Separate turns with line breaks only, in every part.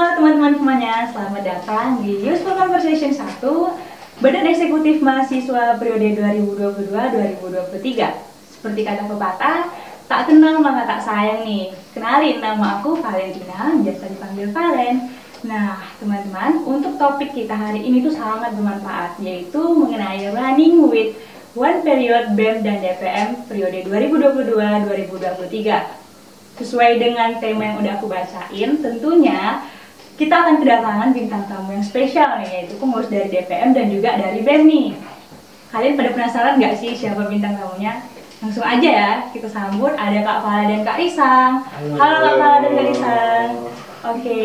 Halo teman-teman semuanya, selamat datang di Useful Conversation 1 Badan Eksekutif Mahasiswa periode 2022-2023 Seperti kata pepatah, tak kenal maka tak sayang nih. Kenalin, nama aku Valentina, biasa dipanggil Valen. Nah, teman-teman, untuk topik kita hari ini tuh sangat bermanfaat Yaitu mengenai running with one period BEM dan DPM periode 2022-2023 sesuai dengan tema yang udah aku bacain, tentunya kita akan kedatangan bintang tamu yang spesial nih, yaitu pengurus dari DPM dan juga dari BEM nih. Kalian pada penasaran nggak sih siapa bintang tamunya? Langsung aja ya, kita sambut ada Kak Fala dan Kak Risang. Halo, Halo Kak Fala dan Kak Risang. Oke,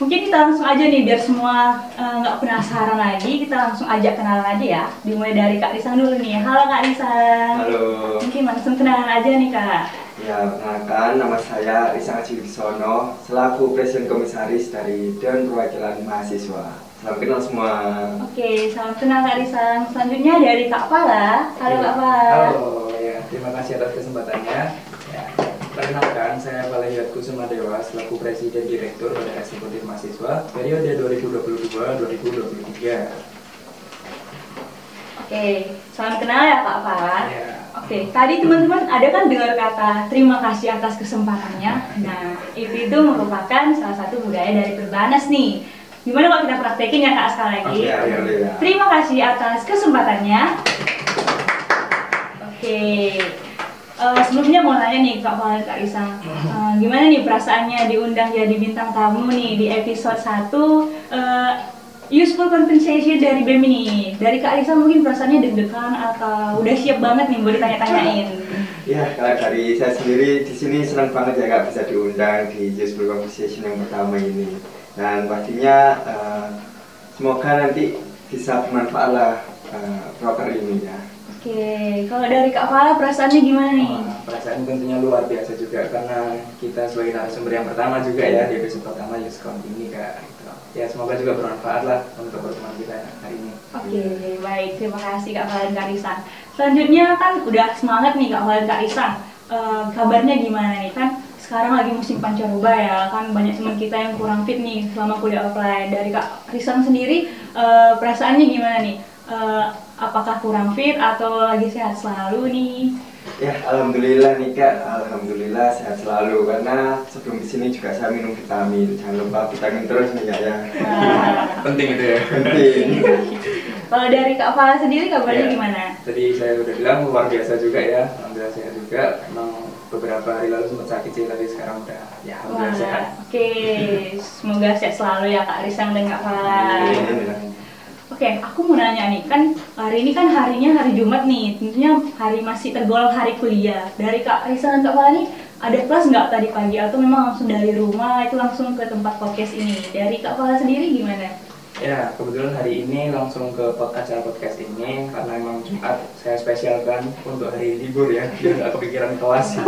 mungkin kita langsung aja nih biar semua eh, nggak uh, penasaran lagi, kita langsung ajak kenalan aja ya. Dimulai dari Kak Risang dulu nih. Halo Kak Risang.
Halo.
Mungkin langsung kenalan aja nih Kak.
Ya, perkenalkan nama saya Risa Haji Wisono, selaku Presiden Komisaris dari Dewan Perwakilan Mahasiswa. Salam kenal semua.
Oke, salam kenal Kak Risa. Selanjutnya dari Kak Pala. Halo Kak Pala.
Halo, ya terima kasih atas kesempatannya. Ya, perkenalkan saya Pala Kusuma Dewa, selaku Presiden Direktur Badan Eksekutif Mahasiswa periode 2022-2023.
Oke, salam kenal ya Kak Pala.
Ya.
Oke, tadi teman-teman ada kan dengar kata terima kasih atas kesempatannya. Nah, itu itu merupakan salah satu budaya dari Perbanas nih. Gimana kalau kita praktekin ya Kak sekali lagi?
Oke, ayo.
Terima kasih atas kesempatannya. Oke, uh, sebelumnya mau nanya nih Kak Pala Kak Isang, uh, gimana nih perasaannya diundang jadi bintang tamu nih di episode 1 uh, useful compensation dari BEM ini. Dari Kak Alisa mungkin perasaannya deg-degan atau udah siap banget nih buat ditanya-tanyain
ya kalau dari saya sendiri di sini senang banget ya Kak bisa diundang di useful compensation yang pertama ini. Dan pastinya uh, semoga nanti bisa bermanfaat lah uh, proker ini ya.
Oke, kalau dari Kak Fala perasaannya gimana nih?
Oh, perasaan tentunya luar biasa juga karena kita sebagai narasumber yang pertama juga ya di episode pertama Yuskon ini Kak ya semoga juga bermanfaat lah untuk pertemuan kita hari ini.
Oke, okay, baik. Terima kasih Kak Valen Kak Risan. Selanjutnya kan udah semangat nih Kak Valen Kak Risan. Uh, kabarnya gimana nih kan? Sekarang lagi musim pancaroba ya, kan banyak teman kita yang kurang fit nih selama kuliah offline. Dari Kak Risan sendiri, uh, perasaannya gimana nih? Uh, apakah kurang fit atau lagi sehat selalu nih?
Ya, alhamdulillah nih Kak. Alhamdulillah sehat selalu karena sebelum di sini juga saya minum vitamin. Jangan lupa vitamin terus nih Kak ya.
Penting itu ya.
Penting.
Kalau dari Kak Fala sendiri kabarnya ya, gimana?
Tadi saya udah bilang luar biasa juga ya. Alhamdulillah sehat juga. Emang beberapa hari lalu sempat sakit sih tapi sekarang udah ya alhamdulillah sehat.
Oke, okay. semoga sehat selalu ya Kak Risang dan Kak Fala. Oke, aku mau nanya nih, kan hari ini kan harinya hari Jumat nih, tentunya hari masih tergolong hari kuliah. Dari Kak Risa dan Kak Fala ada kelas nggak tadi pagi atau memang langsung dari rumah itu langsung ke tempat podcast ini? Dari Kak Fala sendiri gimana?
Ya, kebetulan hari ini langsung ke acara podcast ini karena memang Jumat saya spesialkan untuk hari libur ya, biar nggak kepikiran kelas.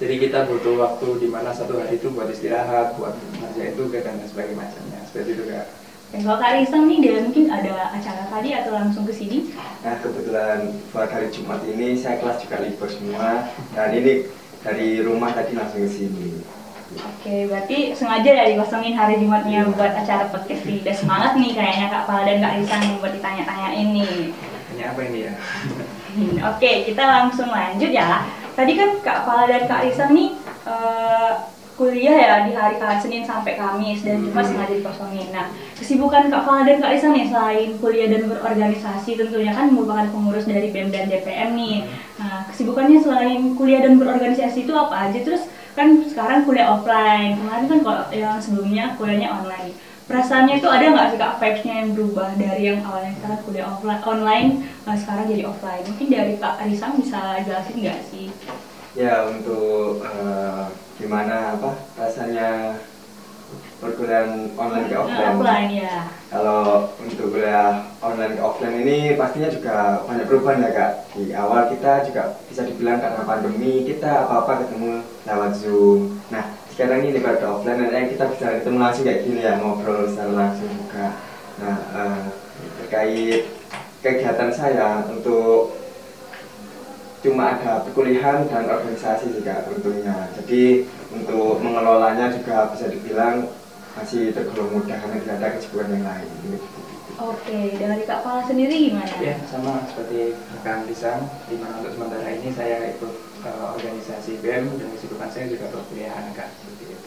Jadi kita butuh waktu di mana satu hari itu buat istirahat, buat ngerjain tugas dan sebagainya macamnya. Seperti itu kak.
Dan kalau Kak Risang nih dia mungkin ada acara tadi atau langsung ke sini?
Nah kebetulan buat hari Jumat ini saya kelas juga libur semua dan ini dari rumah tadi langsung ke sini.
Oke, berarti sengaja ya dikosongin hari Jumatnya ya. buat acara podcast ini. Udah semangat nih kayaknya Kak Pala dan Kak Risang buat ditanya-tanya ini.
Tanya apa ini ya?
Hmm, oke, kita langsung lanjut ya. Tadi kan Kak Pala dan Kak Risang nih uh, kuliah ya di hari Kamis Senin sampai Kamis dan Jumat hmm. sengaja dikosongin. Nah, kesibukan Kak Fala dan Kak Risa nih selain kuliah dan berorganisasi tentunya kan merupakan pengurus dari BEM dan DPM nih. Hmm. Nah, kesibukannya selain kuliah dan berorganisasi itu apa aja? Terus kan sekarang kuliah offline, kemarin kan kalau yang sebelumnya kuliahnya online. Perasaannya itu ada nggak sih kak vibes-nya yang berubah dari yang awalnya kita kuliah offline, online, nah sekarang jadi offline? Mungkin dari Kak Risa bisa jelasin nggak sih?
Ya untuk uh, gimana apa rasanya perkuliahan online ke offline.
offline ya.
Kalau untuk kuliah online ke offline ini pastinya juga banyak perubahan ya kak. Di awal kita juga bisa dibilang karena pandemi kita apa-apa ketemu lewat zoom. Nah sekarang ini pada offline dan kita bisa ketemu langsung kayak gini ya ngobrol secara langsung juga. Nah uh, terkait kegiatan saya untuk cuma ada perkuliahan dan organisasi juga tentunya. Jadi untuk mengelolanya juga bisa dibilang masih tergolong mudah karena tidak ada kesibukan yang lain.
Oke, dari Kak Fala sendiri gimana?
Ya, sama seperti rekan Lisan, di mana untuk sementara ini saya ikut uh, organisasi BEM dan kesibukan saya juga perkuliahan Kak, seperti itu.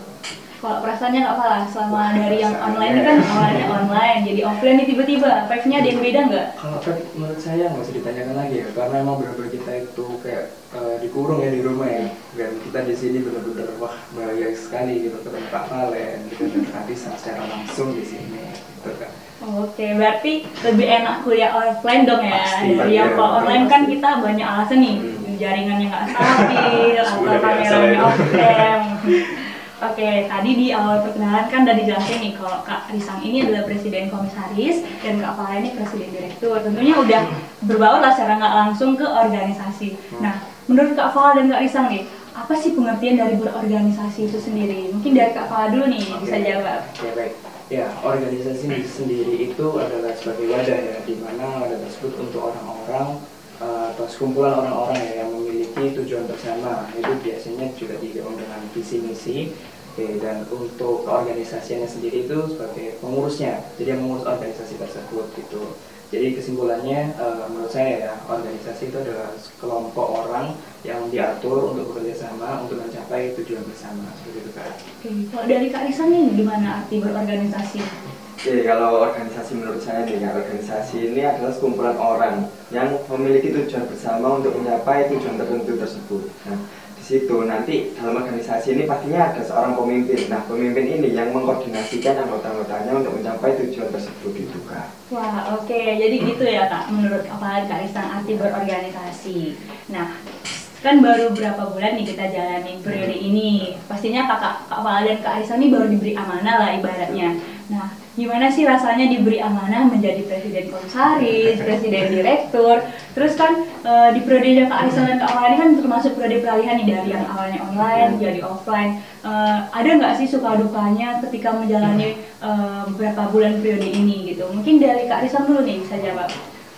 Kalau perasaannya Kak Fala, selama dari yang online ini kan awalnya online, jadi offline nih tiba-tiba, vibe-nya ada yang beda nggak?
Kalau vibe menurut saya nggak usah ditanyakan lagi ya, karena emang benar-benar kita itu kayak uh, dikurung ya di rumah ya, dan kita di sini benar-benar wah bahagia sekali gitu ketemu Kak Valen, dan Kak Lisan secara langsung di sini, gitu Kak.
Oke, berarti lebih enak kuliah offline dong ya.
Pasti,
Dari yang
iya,
kalau online kan
pasti.
kita banyak alasan nih,
Hmm.
jaringannya nggak stabil, atau kameranya
itu.
off. Oke, tadi di awal perkenalan kan udah dijelasin nih kalau Kak Risang ini adalah presiden komisaris dan Kak Fala ini presiden direktur. Tentunya udah berbaur lah secara nggak langsung ke organisasi. Nah, menurut Kak Fala dan Kak Risang nih, apa sih pengertian dari berorganisasi itu sendiri? Mungkin dari Kak Fala dulu nih bisa
Oke.
jawab.
Ya baik. Ya, organisasi sendiri itu adalah sebagai wadah ya, di mana wadah tersebut untuk orang-orang eh, atau sekumpulan orang-orang ya yang memiliki tujuan bersama. Itu biasanya juga digabung dengan visi misi. Oke, dan untuk keorganisasiannya sendiri itu sebagai pengurusnya, jadi yang mengurus organisasi tersebut gitu. Jadi kesimpulannya eh, menurut saya ya organisasi itu adalah kelompok orang yang diatur untuk bekerja sama untuk mencapai tujuan bersama seperti itu kan.
Oke, kalau dari Kak Risa nih gimana arti berorganisasi?
Oke, kalau organisasi menurut saya nih, ya, organisasi ini adalah sekumpulan orang yang memiliki tujuan bersama untuk mencapai tujuan tertentu tersebut. Nah, di situ nanti dalam organisasi ini pastinya ada seorang pemimpin. Nah, pemimpin ini yang mengkoordinasikan anggota-anggotanya untuk mencapai tujuan tersebut itu, Kak.
Wah, oke. Jadi gitu ya, Kak. Menurut apalagi Kak Risa arti berorganisasi. Nah, kan baru berapa bulan nih kita jalani periode ini. Pastinya kakak Kak Fala dan Kak Arisa ini baru diberi amanah lah ibaratnya. Nah, gimana sih rasanya diberi amanah menjadi presiden komisaris, presiden direktur. Terus kan eh, di periode Kak Arisa dan Kak ini kan termasuk periode peralihan nih dari yang awalnya online jadi offline. Eh, ada nggak sih suka dukanya ketika menjalani eh, beberapa bulan periode ini gitu? Mungkin dari Kak Arisa dulu nih bisa jawab.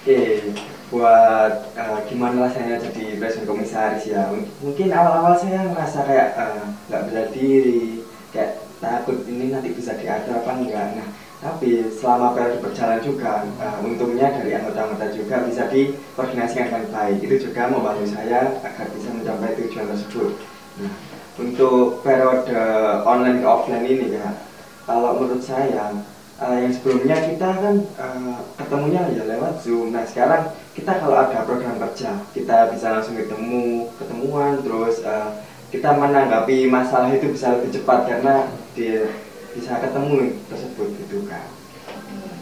Oke, buat eh, gimana rasanya jadi presiden komisaris ya? Mungkin awal-awal saya merasa kayak nggak bela diri, kayak takut ini nanti bisa diatur apa enggak. Nah, tapi selama periode berjalan juga, eh, untungnya dari anggota-anggota juga bisa dikoordinasikan dengan baik. Itu juga membantu saya agar bisa mencapai tujuan tersebut. Nah, untuk periode online ke offline ini ya, kalau menurut saya eh, yang sebelumnya kita kan eh, ketemunya ya lewat Zoom. Nah sekarang kita kalau ada program kerja kita bisa langsung ketemu, ketemuan, terus eh, kita menanggapi masalah itu bisa lebih cepat karena dia bisa ketemu tersebut gitu kan.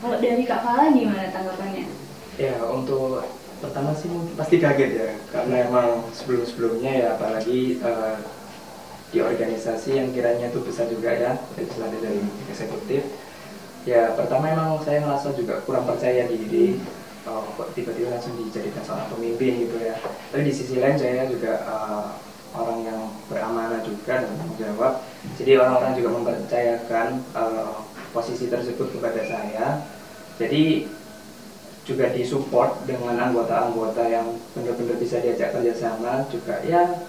Kalau dari Kak Fala gimana tanggapannya?
Ya untuk pertama sih mungkin pasti kaget ya karena emang sebelum-sebelumnya ya apalagi eh, di organisasi yang kiranya itu besar juga ya legislatif dan eksekutif ya pertama emang saya merasa juga kurang percaya diri oh, kok tiba-tiba langsung dijadikan seorang pemimpin gitu ya tapi di sisi lain saya juga eh, orang yang beramanah juga dan tanggung jawab. Jadi orang-orang juga mempercayakan eh, posisi tersebut kepada saya. Jadi juga disupport dengan anggota-anggota yang benar-benar bisa diajak kerjasama juga. Ya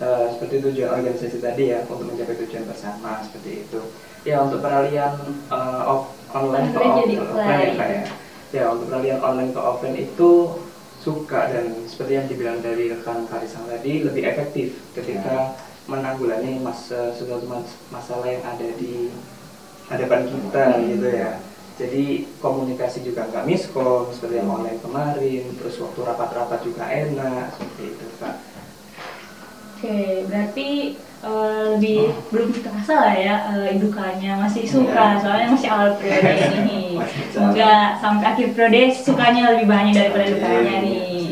eh, seperti tujuan organisasi tadi ya untuk mencapai tujuan bersama seperti itu. Ya untuk peralihan eh, off online ke off- offline. Ya untuk peralihan online ke offline itu suka dan seperti yang dibilang dari rekan Karisang tadi lebih efektif ketika menanggulangi masa sesuatu mas- masalah yang ada di hadapan kita gitu ya. Jadi komunikasi juga nggak miskom seperti yang online kemarin terus waktu rapat-rapat juga enak seperti itu kak.
Oke, berarti eh, lebih belum terasa lah ya eh, dukanya masih suka
Iya.
soalnya masih awal periode ini. Semoga sampai akhir periode sukanya lebih banyak daripada dukanya
Iya.
nih.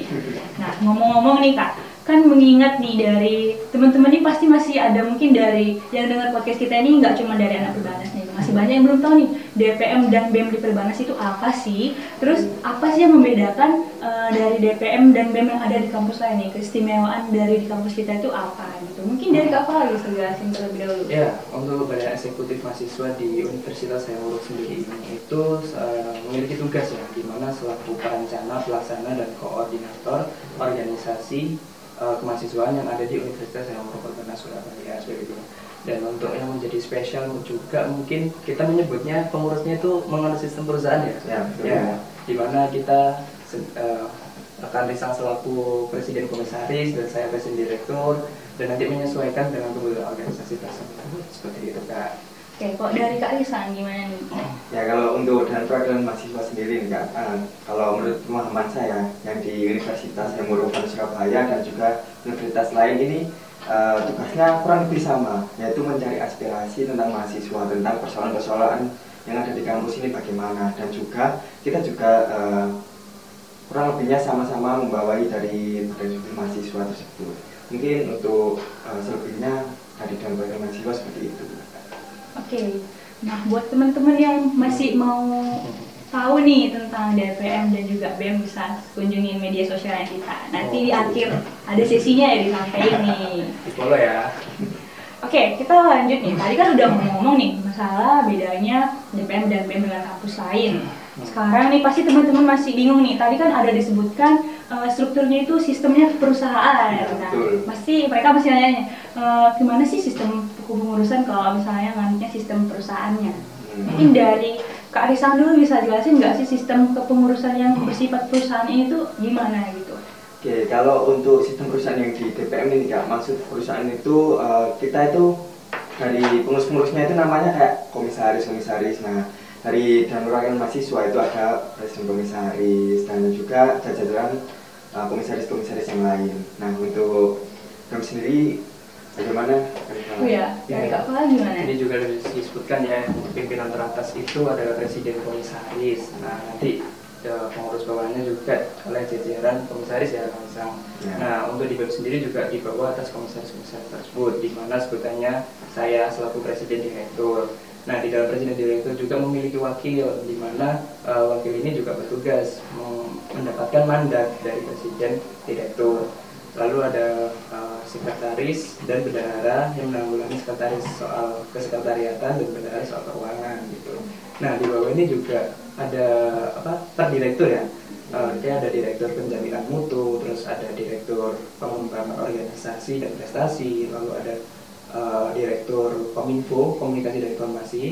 Nah, ngomong-ngomong nih Kak, kan mengingat nih dari teman-teman ini pasti masih ada mungkin dari yang dengar podcast kita ini nggak cuma dari anak perbanas nih, banyak yang belum tahu nih DPM dan BEM di perbanas itu apa sih? Terus apa sih yang membedakan eh, dari DPM dan BEM yang ada di kampus lain nih? Keistimewaan dari di kampus kita itu apa gitu? Mungkin dari Kak Fahri jelasin terlebih dahulu.
ya untuk badan eksekutif mahasiswa di Universitas Hayamuruk sendiri ini itu eh, memiliki tugas ya di mana selaku perencana pelaksana dan koordinator organisasi eh, kemahasiswaan yang ada di Universitas Hayamuruk Perbanas Surabaya seperti itu dan untuk yang menjadi spesial juga mungkin kita menyebutnya pengurusnya itu mengenai sistem perusahaan ya
Ya, betul.
ya di mana kita se- eh, rekan Rizal selaku presiden komisaris dan saya presiden direktur dan nanti menyesuaikan dengan kebutuhan organisasi tersebut seperti itu kak
Oke, kok dari Kak Risan gimana nih?
Ya kalau untuk dan perwakilan mahasiswa sendiri nih Kak, eh, kalau menurut pemahaman saya yang di Universitas yang merupakan Surabaya dan juga universitas lain ini eh, tugasnya kurang lebih sama, yaitu mencari aspirasi tentang mahasiswa tentang persoalan-persoalan yang ada di kampus ini bagaimana dan juga kita juga eh, kurang lebihnya sama-sama membawahi dari badan mahasiswa tersebut. Mungkin untuk eh, selebihnya dari dan mahasiswa seperti itu.
Oke, nah buat teman-teman yang masih mau tahu nih tentang DPM dan juga BEM bisa kunjungi media sosialnya kita. Nanti di akhir ada sesinya ya disampaikan nih.
di follow ya
Oke, kita lanjut nih. Tadi kan udah ngomong nih masalah bedanya DPM dan BEM dengan kampus lain. Sekarang nih pasti teman-teman masih bingung nih. Tadi kan ada disebutkan eh, strukturnya itu sistemnya perusahaan.
Ya,
Nah,
betul.
pasti mereka masih nanya eh, gimana sih sistem kepengurusan kalau misalnya nganutnya sistem perusahaannya.
Hmm.
Mungkin dari Kak Risan dulu bisa jelasin nggak sih sistem kepengurusan yang bersifat perusahaan ini tuh gimana gitu?
Oke, kalau untuk sistem perusahaan yang di DPM ini kak, maksud perusahaan itu eh, kita itu dari pengurus-pengurusnya itu namanya kayak komisaris-komisaris. Nah, dari dan mahasiswa itu ada presiden komisaris dan juga jajaran eh, komisaris-komisaris yang lain. Nah, untuk kami sendiri bagaimana?
Ya, dari Kak Fala gimana?
Ini juga disebutkan ya pimpinan teratas itu adalah presiden komisaris. Nah nanti pengurus bawahnya juga oleh jajaran komisaris ya langsung.
Ya.
Nah untuk di web sendiri juga di bawah atas komisaris-komisaris tersebut, di mana sebutannya saya selaku presiden direktur. Nah di dalam presiden direktur juga memiliki wakil, di mana eh, wakil ini juga bertugas mendapatkan mandat dari presiden direktur. Lalu ada uh, sekretaris dan bendahara yang menanggulangi sekretaris soal kesekretariatan dan bendahara soal keuangan gitu. Nah di bawah ini juga ada apa per direktur ya. Uh, dia ada direktur penjaminan mutu, terus ada direktur pengembangan organisasi dan prestasi, lalu ada uh, direktur kominfo komunikasi dan informasi.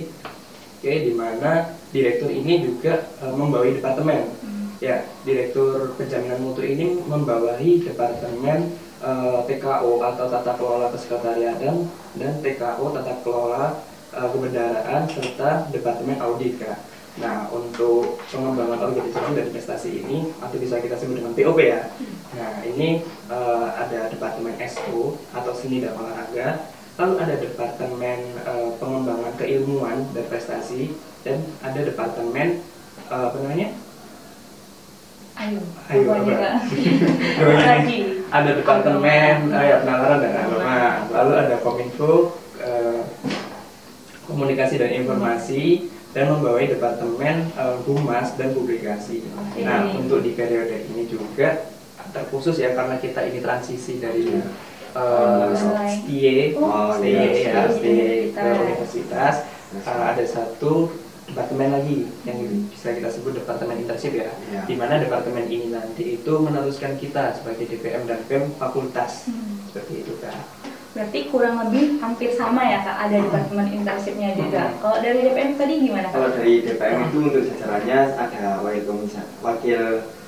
Oke, di mana direktur ini juga uh, membawahi departemen Ya, Direktur Penjaminan Mutu ini membawahi Departemen eh, TKO atau Tata Kelola Kesekretariatan dan TKO Tata Kelola eh, Kebendaraan serta Departemen Audit Kak. Nah, untuk pengembangan organisasi dan investasi ini atau bisa kita sebut dengan POP ya. Nah, ini eh, ada Departemen SO atau Seni dan Olahraga, lalu ada Departemen eh, Pengembangan Keilmuan dan Prestasi dan ada Departemen eh, apa namanya?
Ayo,
Ayo, apa?
Lagi.
ada departemen eh, ya, penalaran dan agama lalu ada kominfo eh, komunikasi dan informasi dan membawahi departemen eh, humas dan publikasi. Nah untuk di periode ini juga terkhusus ya karena kita ini transisi dari eh,
Mulai.
STIE
Oh,
STIE
iya,
ya
STIE
ke
universitas.
Eh, ada satu departemen lagi yang bisa kita sebut departemen internship ya
Ya.
di mana departemen ini nanti itu meneruskan kita sebagai DPM dan BEM fakultas
Hmm.
seperti itu kan
Berarti kurang lebih hampir sama ya kak, ada departemen internshipnya juga. Kalau dari DPM tadi gimana
Kalau
kak?
dari DPM itu untuk jajarannya ada wakil komisar, wakil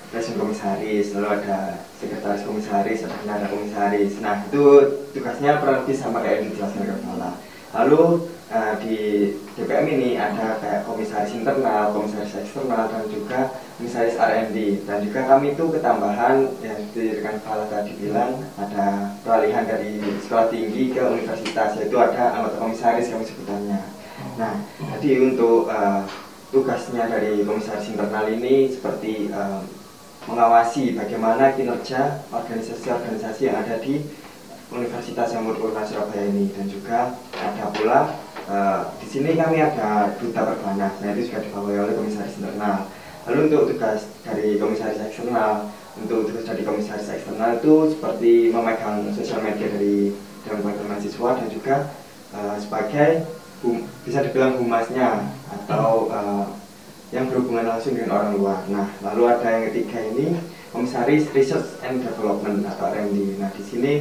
presiden komisaris, lalu ada sekretaris komisaris, ada komisaris. Nah itu tugasnya kurang lebih sama kayak yang dijelaskan kepala. Lalu eh, di DPM ini ada kayak komisaris internal, komisaris eksternal, dan juga komisaris R&D. Dan juga kami itu ketambahan yang di rekan kepala tadi bilang ada peralihan dari sekolah tinggi ke universitas, yaitu ada anggota komisaris kami sebutannya. Nah, jadi untuk eh, tugasnya dari komisaris internal ini seperti eh, mengawasi bagaimana kinerja organisasi-organisasi yang ada di Universitas yang merupakan Surabaya ini dan juga ada pula eh, di sini kami ada duta perbanas, nah itu juga dibawahi oleh komisaris internal. Lalu untuk tugas dari komisaris eksternal, untuk tugas dari komisaris eksternal itu seperti memegang sosial media dari dan mahasiswa dan juga eh, sebagai hum- bisa dibilang humasnya atau eh, yang berhubungan langsung dengan orang luar. Nah, lalu ada yang ketiga ini komisaris research and development atau R&D. Nah, di sini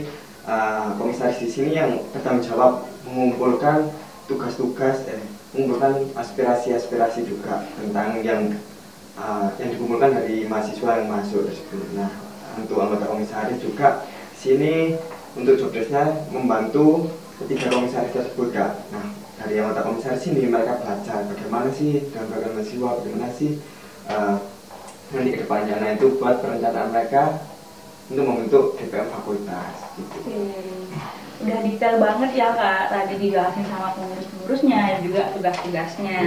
uh, komisaris di sini yang bertanggung jawab mengumpulkan tugas-tugas eh mengumpulkan aspirasi-aspirasi juga tentang yang uh, yang dikumpulkan dari mahasiswa yang masuk tersebut. Nah, untuk anggota komisaris juga sini untuk jobdesknya membantu ketiga komisaris tersebut kak. Nah, dari anggota komisaris ini mereka belajar bagaimana sih dalam bagian mahasiswa, bagaimana sih uh, nanti ke depannya. Nah, itu buat perencanaan mereka untuk membentuk DPM fakultas. Gitu.
Udah detail banget ya kak, tadi dijelasin sama pengurus-pengurusnya dan juga tugas-tugasnya.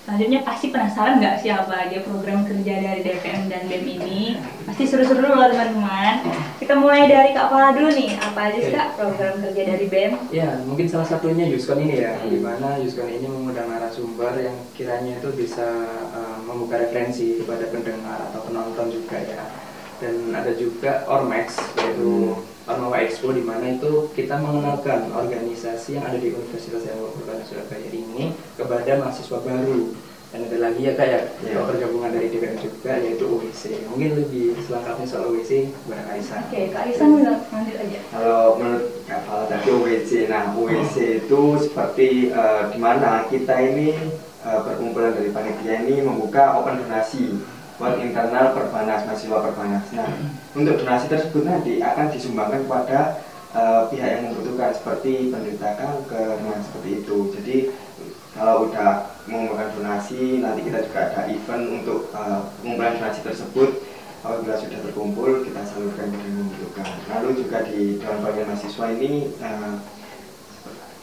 Selanjutnya pasti penasaran nggak sih apa aja program kerja dari DPM dan BEM ini? Pasti seru-seru loh teman-teman. Kita mulai dari Kak Pala dulu nih. Apa aja sih Kak program kerja dari BEM?
Ya, mungkin salah satunya Yuskon ini ya, di mana Yuskon ini mengundang narasumber yang kiranya itu bisa uh, membuka referensi kepada pendengar atau penonton juga ya. Dan ada juga Ormex, yaitu Ormawa Expo di mana itu kita mengenalkan organisasi yang ada di Universitas yang Urbana Surabaya ini kepada mahasiswa baru. Dan ada lagi ya kayak ya, yeah. pergabungan dari DPM juga yaitu UWC mungkin lebih selengkapnya soal UWC kepada Kaisan
oke okay, Kaisan lanjut aja?
Kalau menurut Kak Fala tadi UWC nah UWC itu seperti uh, di mana kita ini uh, perkumpulan dari panitia ini membuka open donasi buat internal perbanas mahasiswa perbanas. Nah, untuk donasi tersebut nanti akan disumbangkan kepada uh, pihak yang membutuhkan seperti penderita kanker, nah seperti itu. Jadi kalau udah mengumpulkan donasi, nanti kita juga ada event untuk uh, donasi tersebut. Apabila sudah terkumpul, kita salurkan yang membutuhkan. Lalu juga di dalam bagian mahasiswa ini uh,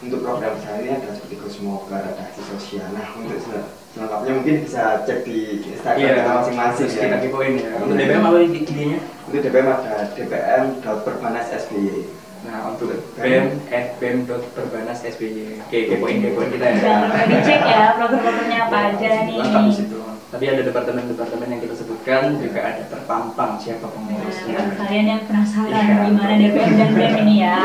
untuk program saya ini ada seperti Cosmogar, ada aksi sosial. Nah, untuk selengkapnya mungkin bisa cek di Instagram yeah, masing-masing
ya. Kita kepoin ya. Untuk DPM apa idenya?
Untuk DPM ada DPM perbanas SBY.
Nah, untuk BEM at perbanas SBY. Oke, kepoin kepoin kita ya.
Jangan lupa dicek ya program-programnya apa aja nih.
Lengkap di situ. Tapi ada departemen-departemen yang kita sebutkan juga ada terpampang siapa pengurusnya.
Nah, kalian yang penasaran ya, gimana DPM dan BEM ini ya.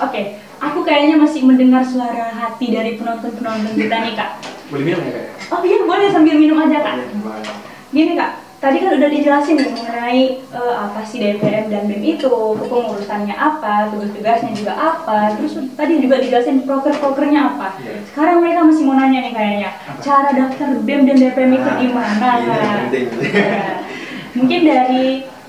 Oke, okay, aku kayaknya masih mendengar suara hati dari penonton-penonton kita nih kak.
Boleh minum ya kak?
Oh iya boleh sambil minum aja kak. Gini kak, tadi kan udah dijelasin nih mengenai uh, apa sih DPM dan BEM itu, kepengurusannya apa, tugas-tugasnya juga apa, terus tadi juga dijelasin proker-prokernya apa. Yeah. Sekarang mereka masih mau nanya nih kayaknya, cara daftar BEM dan DPM itu ah, gimana? Iya, ya. Mungkin dari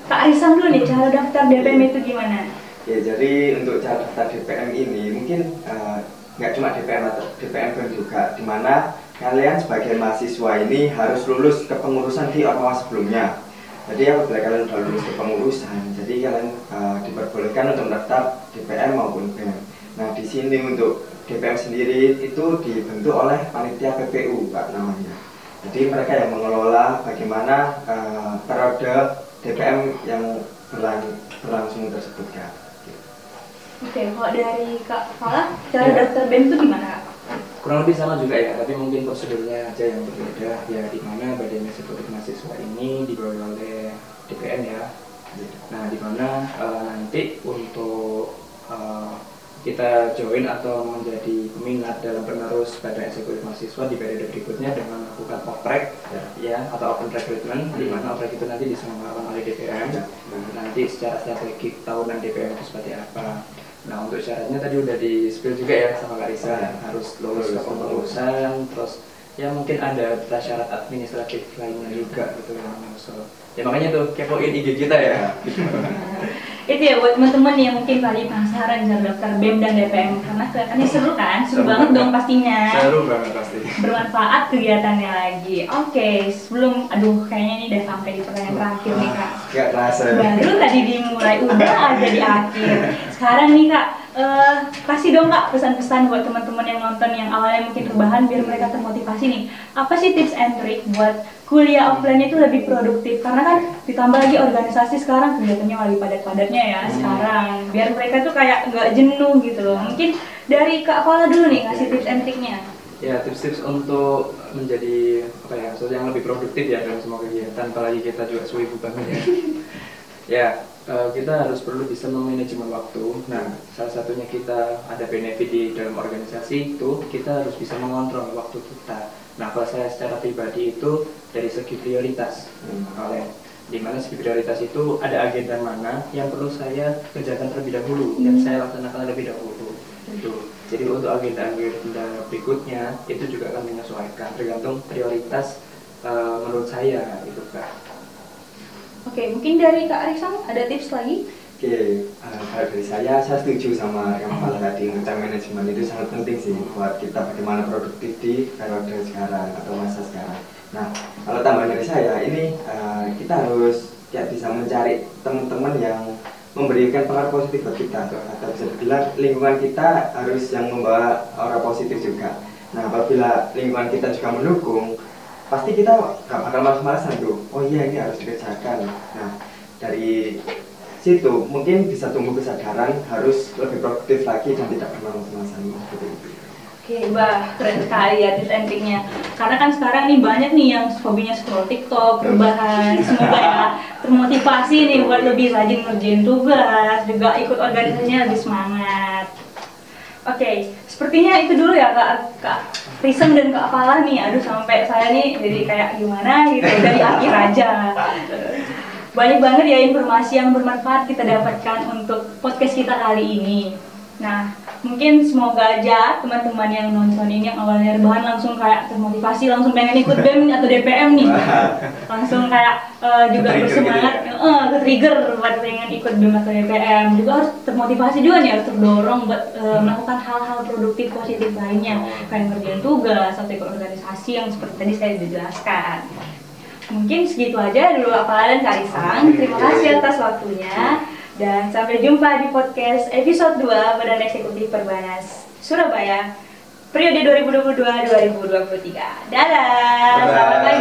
Kak Arisan dulu nih, cara daftar DPM itu gimana?
Ya jadi untuk cara daftar DPM ini mungkin uh, nggak cuma DPM atau DPM juga, di mana kalian sebagai mahasiswa ini harus lulus kepengurusan di ormawa sebelumnya. Jadi apabila kalian sudah lulus kepengurusan, jadi kalian uh, diperbolehkan untuk mendaftar DPM maupun BEM. Nah di sini untuk DPM sendiri itu dibentuk oleh panitia PPU pak namanya. Jadi mereka yang mengelola bagaimana uh, periode DPM yang berlang berlangsung tersebut kan.
Oke, kalau dari Kak Fala, cara ya. daftar BEM itu gimana Kak?
Kurang lebih sama juga ya, tapi mungkin prosedurnya aja yang berbeda. Ya di mana Badan Eksekutif Mahasiswa ini dibawa oleh DPN ya. Nah, di mana uh, nanti untuk uh, kita join atau menjadi peminat dalam penerus pada eksekutif mahasiswa di periode berikutnya dengan melakukan oprek ya, ya atau open recruitment hmm. di mana oprek itu nanti diselenggarakan oleh DPM ya. nanti secara strategik tahunan DPM itu seperti apa Nah untuk syaratnya tadi udah di spill juga ya sama Kak Risa ya. harus lulus ke pengurusan terus ya mungkin ada syarat administratif lainnya juga gitu yang so, ya makanya tuh kepoin IG kita ya.
Itu ya buat teman-teman yang mungkin kali penasaran cara daftar BEM dan DPM karena kelihatannya seru kan? Seru, seru. banget dong pastinya.
Seru banget pasti.
Bermanfaat kegiatannya lagi. Oke okay, sebelum aduh kayaknya ini udah sampai di pertanyaan terakhir nih kak.
Gak kerasa
baru tadi dimulai udah aja di akhir. Sekarang nih kak uh, kasih dong kak pesan-pesan buat teman-teman yang nonton yang awalnya mungkin rebahan biar mereka termotivasi nih. Apa sih tips and trick buat kuliah offline itu lebih produktif? Karena kan ditambah lagi organisasi sekarang kegiatannya lagi padat-padatnya ya hmm. sekarang. Biar mereka tuh kayak nggak jenuh gitu loh. Mungkin dari kak Fala dulu nih ngasih tips and triknya
ya tips-tips untuk menjadi apa ya yang lebih produktif ya dalam semua kegiatan. Apalagi kita juga suwi banget ya ya uh, kita harus perlu bisa memanajemen waktu. Nah salah satunya kita ada benefit di dalam organisasi itu kita harus bisa mengontrol waktu kita. Nah, kalau saya secara pribadi itu dari segi prioritas, hmm. oleh di mana segi prioritas itu ada agenda mana yang perlu saya kerjakan terlebih dahulu dan saya laksanakan terlebih dahulu. Itu. Jadi untuk agenda-agenda berikutnya itu juga akan menyesuaikan tergantung prioritas uh, menurut saya itu kak
oke mungkin dari kak Arisan ada tips lagi
Oke, uh, dari saya, saya setuju sama yang Pak tadi tentang manajemen itu sangat penting sih buat kita bagaimana produktif di periode sekarang atau masa sekarang. Nah, kalau tambahan dari saya, ini uh, kita harus ya bisa mencari teman-teman yang memberikan pengaruh positif buat kita atau bisa dibilang lingkungan kita harus yang membawa aura positif juga. Nah, apabila lingkungan kita juga mendukung, pasti kita gak bakal malas-malasan tuh. Oh iya ini harus dikerjakan. Nah, dari situ mungkin bisa tumbuh kesadaran harus lebih produktif lagi dan tidak pernah malas-malasan seperti itu.
Oke, bah keren sekali ya tips endingnya. Karena kan sekarang nih banyak nih yang hobinya scroll TikTok, perubahan. Semoga ya termotivasi nih buat lebih rajin ngerjain tugas, juga ikut organisasinya lebih semangat. Oke, sepertinya itu dulu ya kak, kak Prism dan kak Apalah nih. Aduh sampai saya nih jadi kayak gimana gitu dari akhir aja banyak banget ya informasi yang bermanfaat kita dapatkan untuk podcast kita kali ini. Nah, mungkin semoga aja teman-teman yang nonton ini yang awalnya rebahan langsung kayak termotivasi, langsung pengen ikut BEM atau DPM nih. Langsung kayak uh, juga bersemangat, gitu ya? uh, ke trigger buat pengen ikut BEM atau DPM. Juga harus termotivasi juga nih, harus terdorong buat uh, melakukan hal-hal produktif positif lainnya. Kayak ngerjain tugas atau ikut organisasi yang seperti tadi saya sudah jelaskan. Mungkin segitu aja dulu apa dan Karisang. Terima kasih atas waktunya dan sampai jumpa di podcast episode 2 Badan Eksekutif Perbanas Surabaya periode 2022-2023. Dadah, selamat pagi.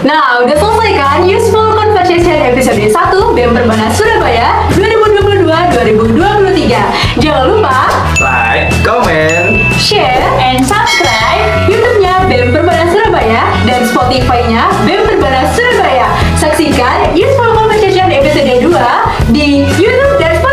Nah, udah selesai kan Useful Conversation episode 1 BEM Perbanas Surabaya 2022-2023. Jangan lupa
like, comment,
share, and subscribe YouTube-nya BEM Perbanas Spotify-nya BEM Perbanas Surabaya. Saksikan Yes Youthful Conversation episode 2 di YouTube dan Spotify.